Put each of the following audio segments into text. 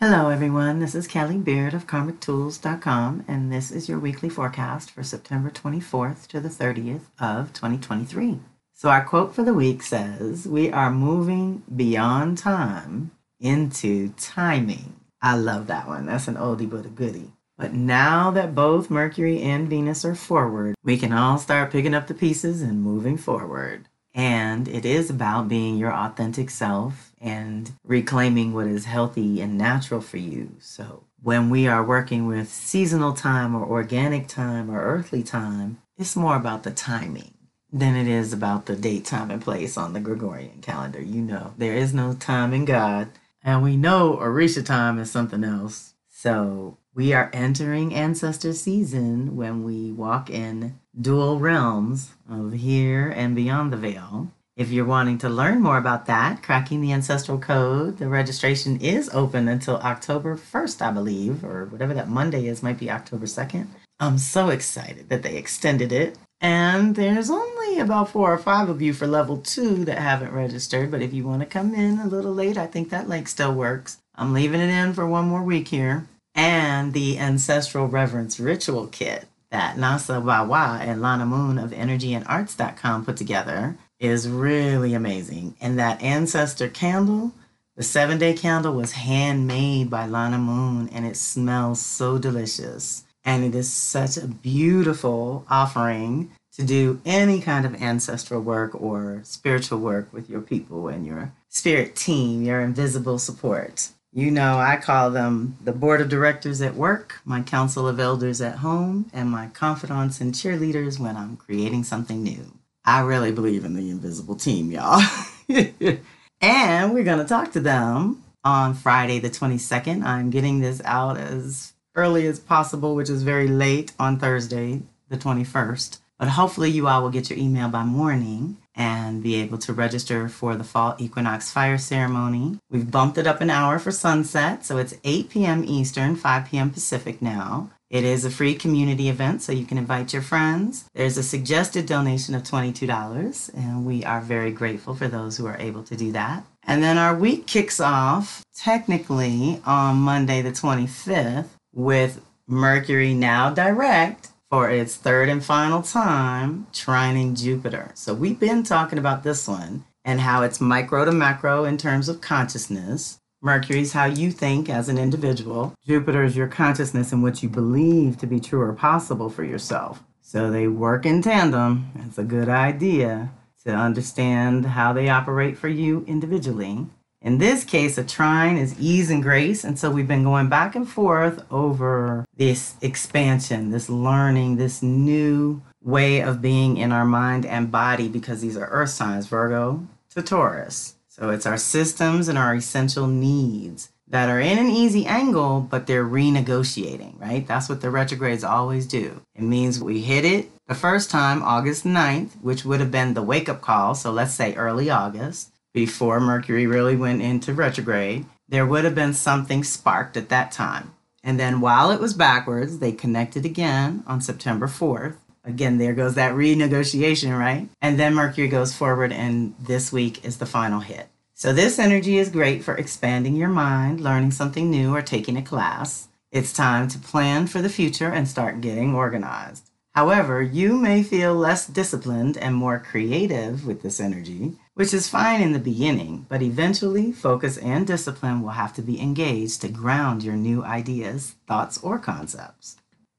Hello, everyone. This is Kelly Beard of KarmicTools.com, and this is your weekly forecast for September 24th to the 30th of 2023. So, our quote for the week says, We are moving beyond time into timing. I love that one. That's an oldie but a goodie. But now that both Mercury and Venus are forward, we can all start picking up the pieces and moving forward. And it is about being your authentic self and reclaiming what is healthy and natural for you. So, when we are working with seasonal time or organic time or earthly time, it's more about the timing than it is about the date, time, and place on the Gregorian calendar. You know, there is no time in God. And we know Orisha time is something else. So, we are entering ancestor season when we walk in dual realms of here and beyond the veil. If you're wanting to learn more about that, cracking the ancestral code, the registration is open until October 1st, I believe, or whatever that Monday is, might be October 2nd. I'm so excited that they extended it. And there's only about four or five of you for level two that haven't registered. But if you want to come in a little late, I think that link still works. I'm leaving it in for one more week here. And the Ancestral Reverence Ritual Kit that Nasa Wawa and Lana Moon of energyandarts.com put together is really amazing. And that ancestor candle, the seven day candle, was handmade by Lana Moon and it smells so delicious. And it is such a beautiful offering to do any kind of ancestral work or spiritual work with your people and your spirit team, your invisible support. You know, I call them the board of directors at work, my council of elders at home, and my confidants and cheerleaders when I'm creating something new. I really believe in the invisible team, y'all. and we're going to talk to them on Friday, the 22nd. I'm getting this out as early as possible, which is very late on Thursday, the 21st. But hopefully, you all will get your email by morning and be able to register for the fall equinox fire ceremony. We've bumped it up an hour for sunset, so it's 8 p.m. Eastern, 5 p.m. Pacific now. It is a free community event, so you can invite your friends. There's a suggested donation of $22, and we are very grateful for those who are able to do that. And then our week kicks off technically on Monday, the 25th, with Mercury now direct for its third and final time, trining Jupiter. So we've been talking about this one and how it's micro to macro in terms of consciousness. Mercury is how you think as an individual. Jupiter is your consciousness and what you believe to be true or possible for yourself. So they work in tandem. It's a good idea to understand how they operate for you individually. In this case, a trine is ease and grace. And so we've been going back and forth over this expansion, this learning, this new way of being in our mind and body because these are earth signs, Virgo to Taurus. So it's our systems and our essential needs that are in an easy angle, but they're renegotiating, right? That's what the retrogrades always do. It means we hit it the first time, August 9th, which would have been the wake up call. So let's say early August before Mercury really went into retrograde, there would have been something sparked at that time. And then while it was backwards, they connected again on September 4th. Again, there goes that renegotiation, right? And then Mercury goes forward, and this week is the final hit. So, this energy is great for expanding your mind, learning something new, or taking a class. It's time to plan for the future and start getting organized. However, you may feel less disciplined and more creative with this energy which is fine in the beginning, but eventually focus and discipline will have to be engaged to ground your new ideas, thoughts, or concepts.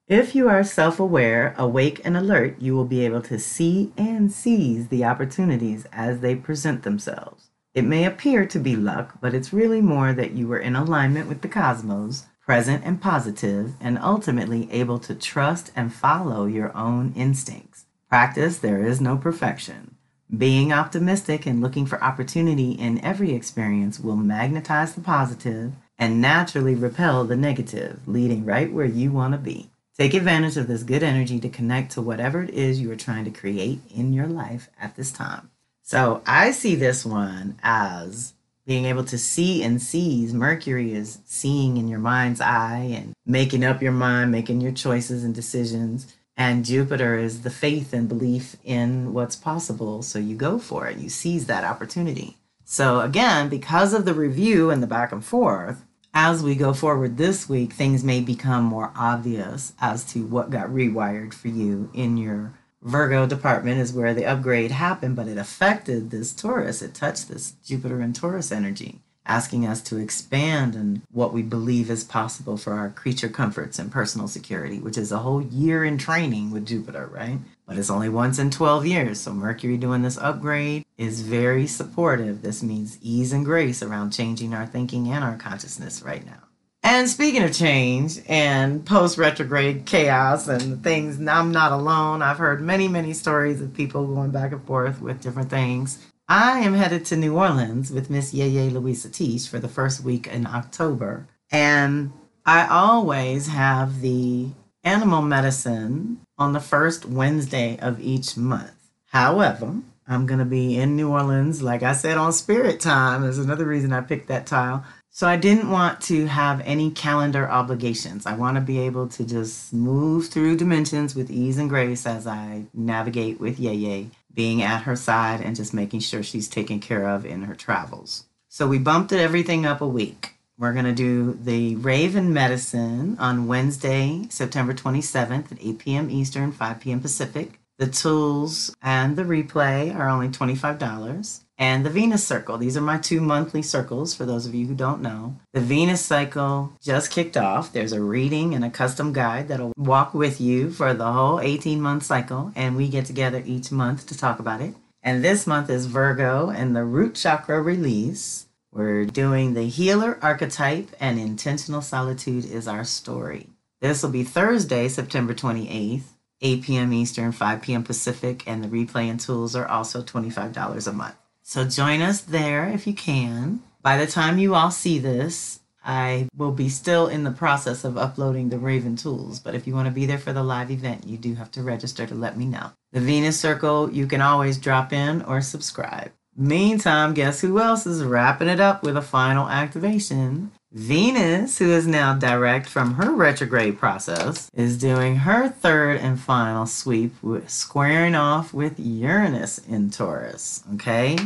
If you are self aware, awake, and alert, you will be able to see and seize the opportunities as they present themselves. It may appear to be luck, but it's really more that you are in alignment with the cosmos, present and positive, and ultimately able to trust and follow your own instincts. Practice, there is no perfection. Being optimistic and looking for opportunity in every experience will magnetize the positive and naturally repel the negative, leading right where you want to be. Take advantage of this good energy to connect to whatever it is you are trying to create in your life at this time. So I see this one as being able to see and seize. Mercury is seeing in your mind's eye and making up your mind, making your choices and decisions. And Jupiter is the faith and belief in what's possible. So you go for it, you seize that opportunity. So, again, because of the review and the back and forth, as we go forward this week, things may become more obvious as to what got rewired for you in your Virgo department is where the upgrade happened, but it affected this Taurus. It touched this Jupiter and Taurus energy, asking us to expand on what we believe is possible for our creature comforts and personal security, which is a whole year in training with Jupiter, right? But it's only once in 12 years. So Mercury doing this upgrade is very supportive. This means ease and grace around changing our thinking and our consciousness right now. And speaking of change and post retrograde chaos and things, I'm not alone. I've heard many, many stories of people going back and forth with different things. I am headed to New Orleans with Miss Yeye Luisah Teish for the first week in October. And I always have the animal medicine on the first Wednesday of each month. However, I'm going to be in New Orleans, like I said, on Spirit Time. Is another reason I picked that tile so I didn't want to have any calendar obligations. I want to be able to just move through dimensions with ease and grace as I navigate with Yeye, being at her side and just making sure she's taken care of in her travels. So we bumped everything up a week. We're going to do the Raven Medicine on Wednesday, September 27th at 8 p.m. Eastern, 5 p.m. Pacific. The tools and the replay are only $25 and the Venus Circle. These are my two monthly circles for those of you who don't know. The Venus Cycle just kicked off. There's a reading and a custom guide that'll walk with you for the whole 18 month cycle, and we get together each month to talk about it. And this month is Virgo and the root chakra release. We're doing the healer archetype, and intentional solitude is our story. This will be Thursday, September 28th, 8 p.m. Eastern, 5 p.m. Pacific, and the replay and tools are also $25 a month. So join us there if you can. By the time you all see this, I will be still in the process of uploading the Raven tools, but if you want to be there for the live event, you do have to register to let me know. The Venus Circle, you can always drop in or subscribe. Meantime, guess who else is wrapping it up with a final activation? Venus, who is now direct from her retrograde process, is doing her third and final sweep, squaring off with Uranus in Taurus. Okay?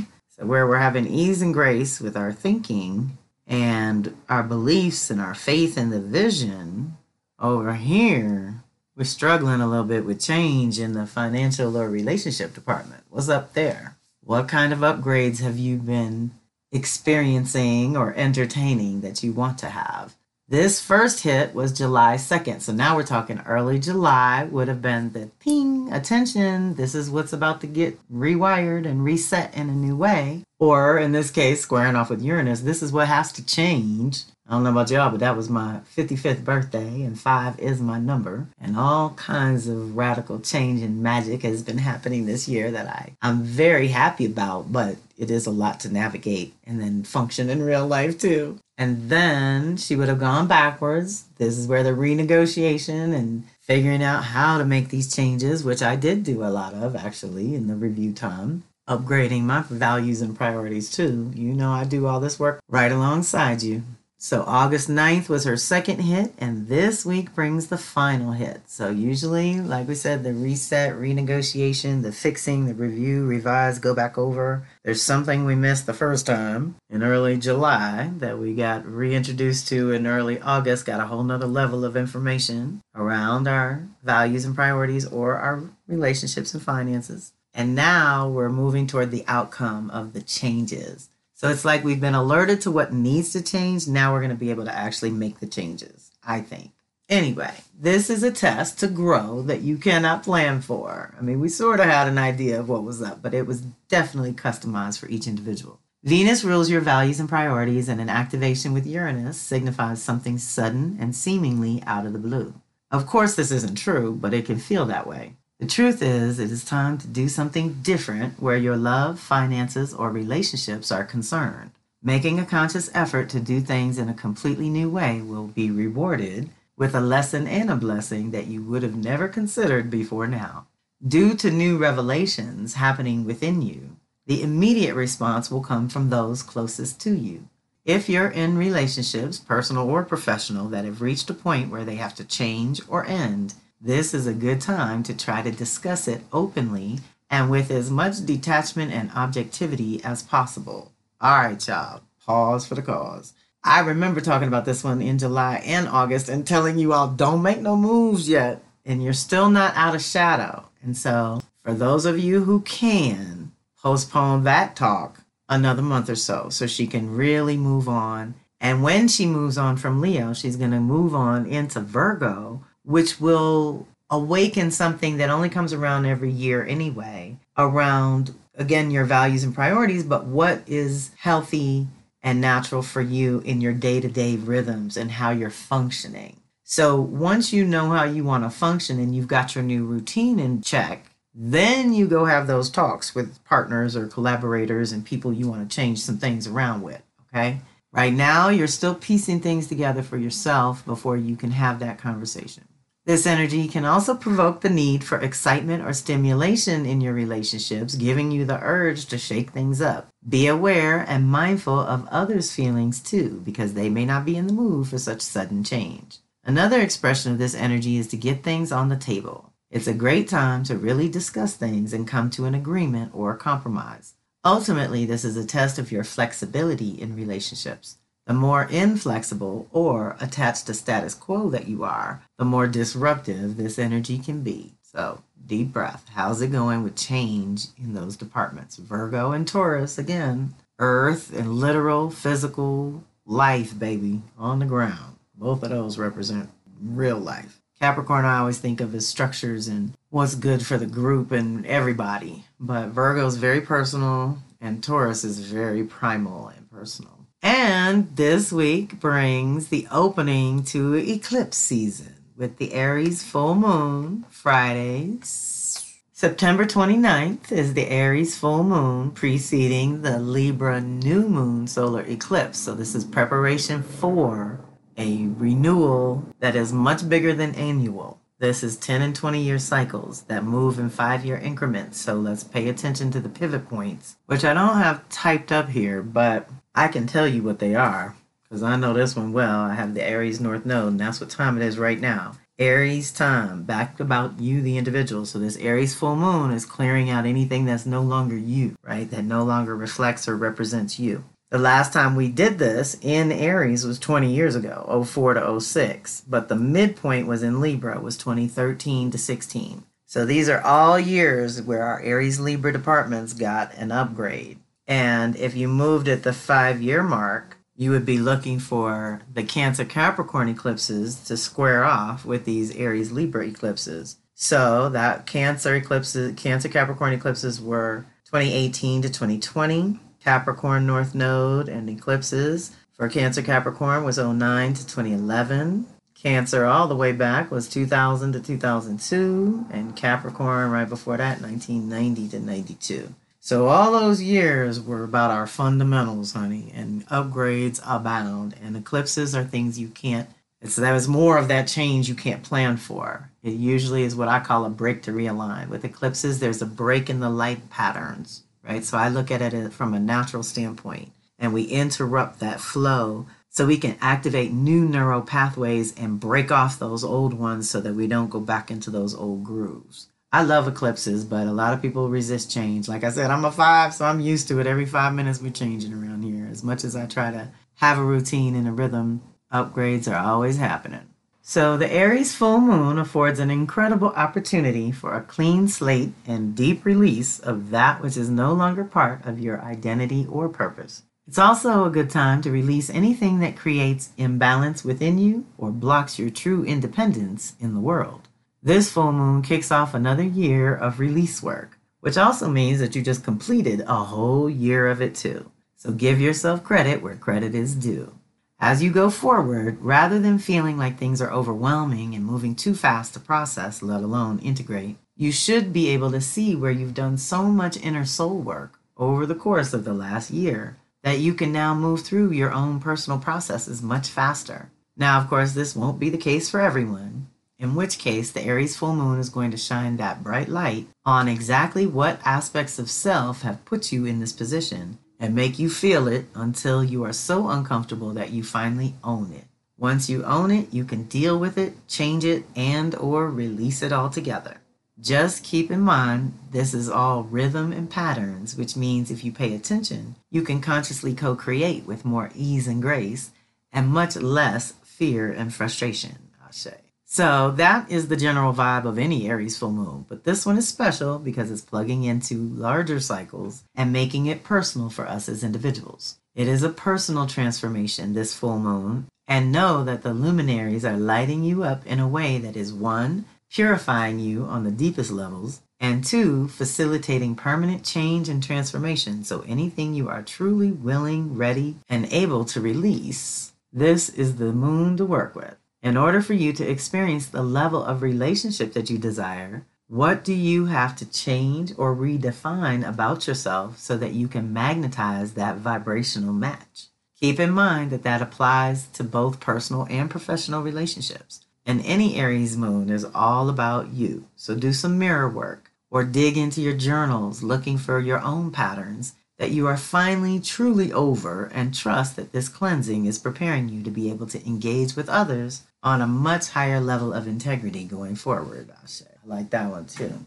Where we're having ease and grace with our thinking and our beliefs and our faith and the vision, over here, we're struggling a little bit with change in the financial or relationship department. What's up there? What kind of upgrades have you been experiencing or entertaining that you want to have. This first hit was July 2nd. So now we're talking early July would have been the ping, attention, this is what's about to get rewired and reset in a new way. Or in this case, squaring off with Uranus, this is what has to change I don't know about y'all, but that was my 55th birthday, and five is my number. And all kinds of radical change and magic has been happening this year that I, I'm very happy about, but it is a lot to navigate and then function in real life too. And then she would have gone backwards. This is where the renegotiation and figuring out how to make these changes, which I did do a lot of actually in the review time upgrading my values and priorities too. You know, I do all this work right alongside you. So August 9th was her second hit, and this week brings the final hit. So usually, like we said, the reset, renegotiation, the fixing, the review, revise, go back over. There's something we missed the first time in early July that we got reintroduced to in early August, got a whole nother level of information around our values and priorities or our relationships and finances. And now we're moving toward the outcome of the changes so it's like we've been alerted to what needs to change. Now we're going to be able to actually make the changes, I think. Anyway, this is a test to grow that you cannot plan for. I mean, we sort of had an idea of what was up, but it was definitely customized for each individual. Venus rules your values and priorities, and an activation with Uranus signifies something sudden and seemingly out of the blue. Of course, this isn't true, but it can feel that way. The truth is, it is time to do something different where your love, finances, or relationships are concerned. Making a conscious effort to do things in a completely new way will be rewarded with a lesson and a blessing that you would have never considered before now. Due to new revelations happening within you, the immediate response will come from those closest to you. If you're in relationships, personal or professional, that have reached a point where they have to change or end, this is a good time to try to discuss it openly and with as much detachment and objectivity as possible. All right, y'all, pause for the cause. I remember talking about this one in July and August and telling you all don't make no moves yet. And you're still not out of shadow. And so, for those of you who can, postpone that talk another month or so so she can really move on. And when she moves on from Leo, she's going to move on into Virgo, which will awaken something that only comes around every year anyway, around again your values and priorities, but what is healthy and natural for you in your day to day rhythms and how you're functioning. So once you know how you want to function and you've got your new routine in check, then you go have those talks with partners or collaborators and people you want to change some things around with. Okay. Right now, you're still piecing things together for yourself before you can have that conversation. This energy can also provoke the need for excitement or stimulation in your relationships, giving you the urge to shake things up. Be aware and mindful of others' feelings too, because they may not be in the mood for such sudden change. Another expression of this energy is to get things on the table. It's a great time to really discuss things and come to an agreement or compromise. Ultimately, this is a test of your flexibility in relationships. The more inflexible or attached to status quo that you are, the more disruptive this energy can be. So, deep breath. How's it going with change in those departments? Virgo and Taurus, again, earth and literal, physical life, baby, on the ground. Both of those represent real life. Capricorn, I always think of as structures and what's good for the group and everybody. But Virgo is very personal, and Taurus is very primal and personal. And this week brings the opening to eclipse season with the Aries full moon Fridays. September 29th is the Aries full moon preceding the Libra new moon solar eclipse. So this is preparation for a renewal that is much bigger than annual. This is 10 and 20 year cycles that move in five year increments. So let's pay attention to the pivot points, which I don't have typed up here, but I can tell you what they are because I know this one well. I have the Aries North Node, and that's what time it is right now. Aries time, back about you, the individual. So this Aries full moon is clearing out anything that's no longer you, right? That no longer reflects or represents you. The last time we did this in Aries was 20 years ago, 04 to 06, but the midpoint was in Libra, was 2013 to 16. So these are all years where our Aries Libra departments got an upgrade. And if you moved at the five year mark, you would be looking for the Cancer Capricorn eclipses to square off with these Aries Libra eclipses. So that Cancer eclipses, Cancer Capricorn eclipses were 2018 to 2020. Capricorn North Node and eclipses for Cancer Capricorn was 09 to 2011. Cancer all the way back was 2000 to 2002, and Capricorn right before that, 1990 to 92. So all those years were about our fundamentals, honey, and upgrades abound. And eclipses are things you can't. It's that was more of that change you can't plan for. It usually is what I call a break to realign. With eclipses, there's a break in the light patterns, right? So I look at it uh, from a natural standpoint, and we interrupt that flow so we can activate new neural pathways and break off those old ones so that we don't go back into those old grooves. I love eclipses, but a lot of people resist change. Like I said, I'm a five, so I'm used to it. Every five minutes we're changing around here. As much as I try to have a routine and a rhythm, upgrades are always happening. So the Aries full moon affords an incredible opportunity for a clean slate and deep release of that which is no longer part of your identity or purpose. It's also a good time to release anything that creates imbalance within you or blocks your true independence in the world. This full moon kicks off another year of release work, which also means that you just completed a whole year of it too. So give yourself credit where credit is due. As you go forward, rather than feeling like things are overwhelming and moving too fast to process, let alone integrate, you should be able to see where you've done so much inner soul work over the course of the last year that you can now move through your own personal processes much faster. Now, of course, this won't be the case for everyone, in which case the Aries full moon is going to shine that bright light on exactly what aspects of self have put you in this position and make you feel it until you are so uncomfortable that you finally own it. Once you own it, you can deal with it, change it, and or release it altogether. Just keep in mind this is all rhythm and patterns, which means if you pay attention, you can consciously co-create with more ease and grace and much less fear and frustration, I say. So that is the general vibe of any Aries full moon, but this one is special because it's plugging into larger cycles and making it personal for us as individuals. It is a personal transformation, this full moon, and know that the luminaries are lighting you up in a way that is one, purifying you on the deepest levels, and two, facilitating permanent change and transformation. So anything you are truly willing, ready, and able to release, this is the moon to work with. In order for you to experience the level of relationship that you desire, what do you have to change or redefine about yourself so that you can magnetize that vibrational match? Keep in mind that that applies to both personal and professional relationships. And any Aries moon is all about you. So do some mirror work or dig into your journals looking for your own patterns that you are finally truly over and trust that this cleansing is preparing you to be able to engage with others on a much higher level of integrity going forward, I say. I like that one too.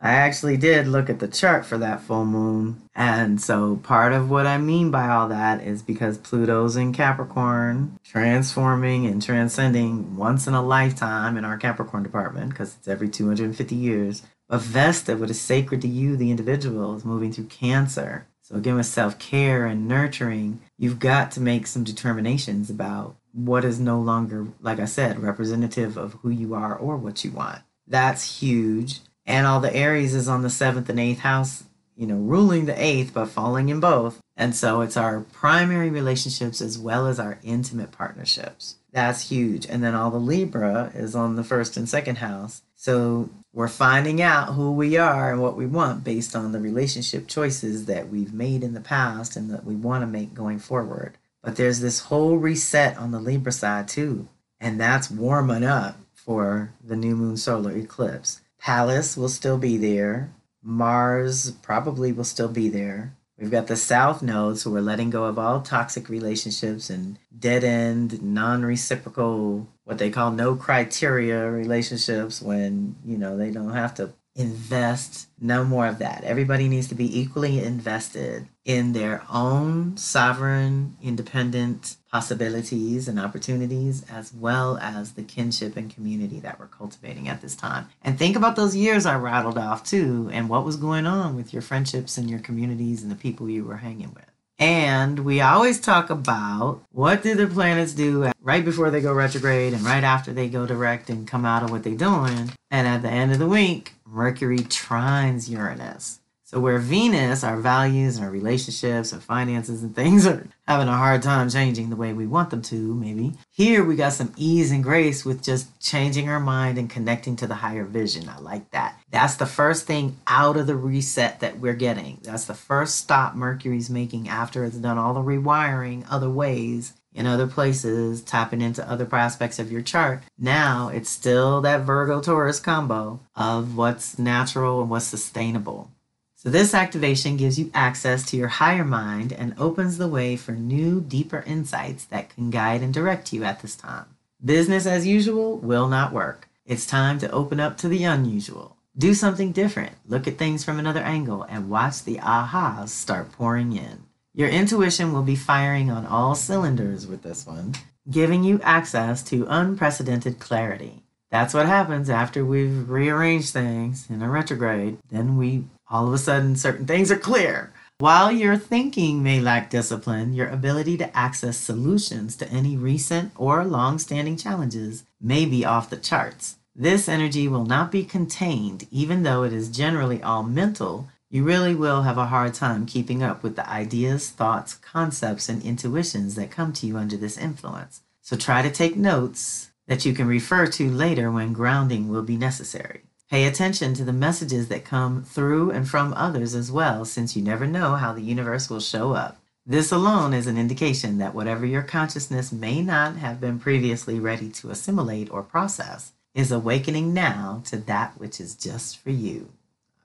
I actually did look at the chart for that full moon. And so part of what I mean by all that is because Pluto's in Capricorn, transforming and transcending once in a lifetime in our Capricorn department, because it's every 250 years. But Vesta, what is sacred to you, the individual, is moving through Cancer. So, again, with self care and nurturing, you've got to make some determinations about what is no longer, like I said, representative of who you are or what you want. That's huge. And all the Aries is on the seventh and eighth house, you know, ruling the eighth, but falling in both. And so it's our primary relationships as well as our intimate partnerships. That's huge. And then all the Libra is on the first and second house. So we're finding out who we are and what we want based on the relationship choices that we've made in the past and that we want to make going forward. But there's this whole reset on the Libra side too, and that's warming up for the new moon solar eclipse. Pallas will still be there. Mars probably will still be there. We've got the South Node, so we're letting go of all toxic relationships and dead end, non reciprocal, what they call no criteria relationships when, you know, they don't have to invest. No more of that. Everybody needs to be equally invested in their own sovereign, independent possibilities and opportunities, as well as the kinship and community that we're cultivating at this time. And think about those years I rattled off too, and what was going on with your friendships and your communities and the people you were hanging with. And we always talk about what do the planets do right before they go retrograde and right after they go direct and come out of what they're doing. And at the end of the week, Mercury trines Uranus. So where Venus, our values and our relationships and finances and things are having a hard time changing the way we want them to, maybe. Here we got some ease and grace with just changing our mind and connecting to the higher vision. I like that. That's the first thing out of the reset that we're getting. That's the first stop Mercury's making after it's done all the rewiring other ways in other places, tapping into other aspects of your chart. Now it's still that Virgo Taurus combo of what's natural and what's sustainable. So, this activation gives you access to your higher mind and opens the way for new, deeper insights that can guide and direct you at this time. Business as usual will not work. It's time to open up to the unusual. Do something different, look at things from another angle, and watch the ahas start pouring in. Your intuition will be firing on all cylinders with this one, giving you access to unprecedented clarity. That's what happens after we've rearranged things in a retrograde. Then we all of a sudden certain things are clear. While your thinking may lack discipline, your ability to access solutions to any recent or long standing challenges may be off the charts. This energy will not be contained, even though it is generally all mental. You really will have a hard time keeping up with the ideas, thoughts, concepts, and intuitions that come to you under this influence. So try to take notes that you can refer to later when grounding will be necessary. Pay attention to the messages that come through and from others as well, since you never know how the universe will show up. This alone is an indication that whatever your consciousness may not have been previously ready to assimilate or process is awakening now to that which is just for you.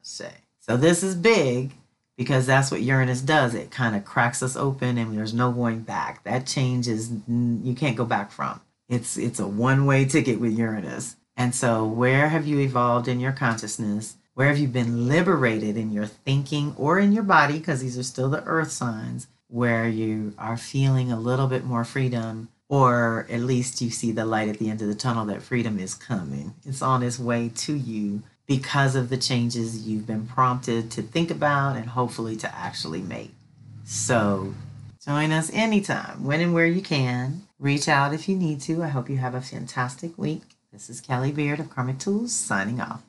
Say. So this is big because that's what Uranus does. It kind of cracks us open and there's no going back. That change is you can't go back from. It's it's a one-way ticket with Uranus. And so, where have you evolved in your consciousness? Where have you been liberated in your thinking or in your body? Because these are still the earth signs where you are feeling a little bit more freedom or at least you see the light at the end of the tunnel that freedom is coming. It's on its way to you because of the changes you've been prompted to think about and hopefully to actually make. So join us anytime, when and where you can. Reach out if you need to. I hope you have a fantastic week. This is Kelly Beard of Karmic Tools signing off.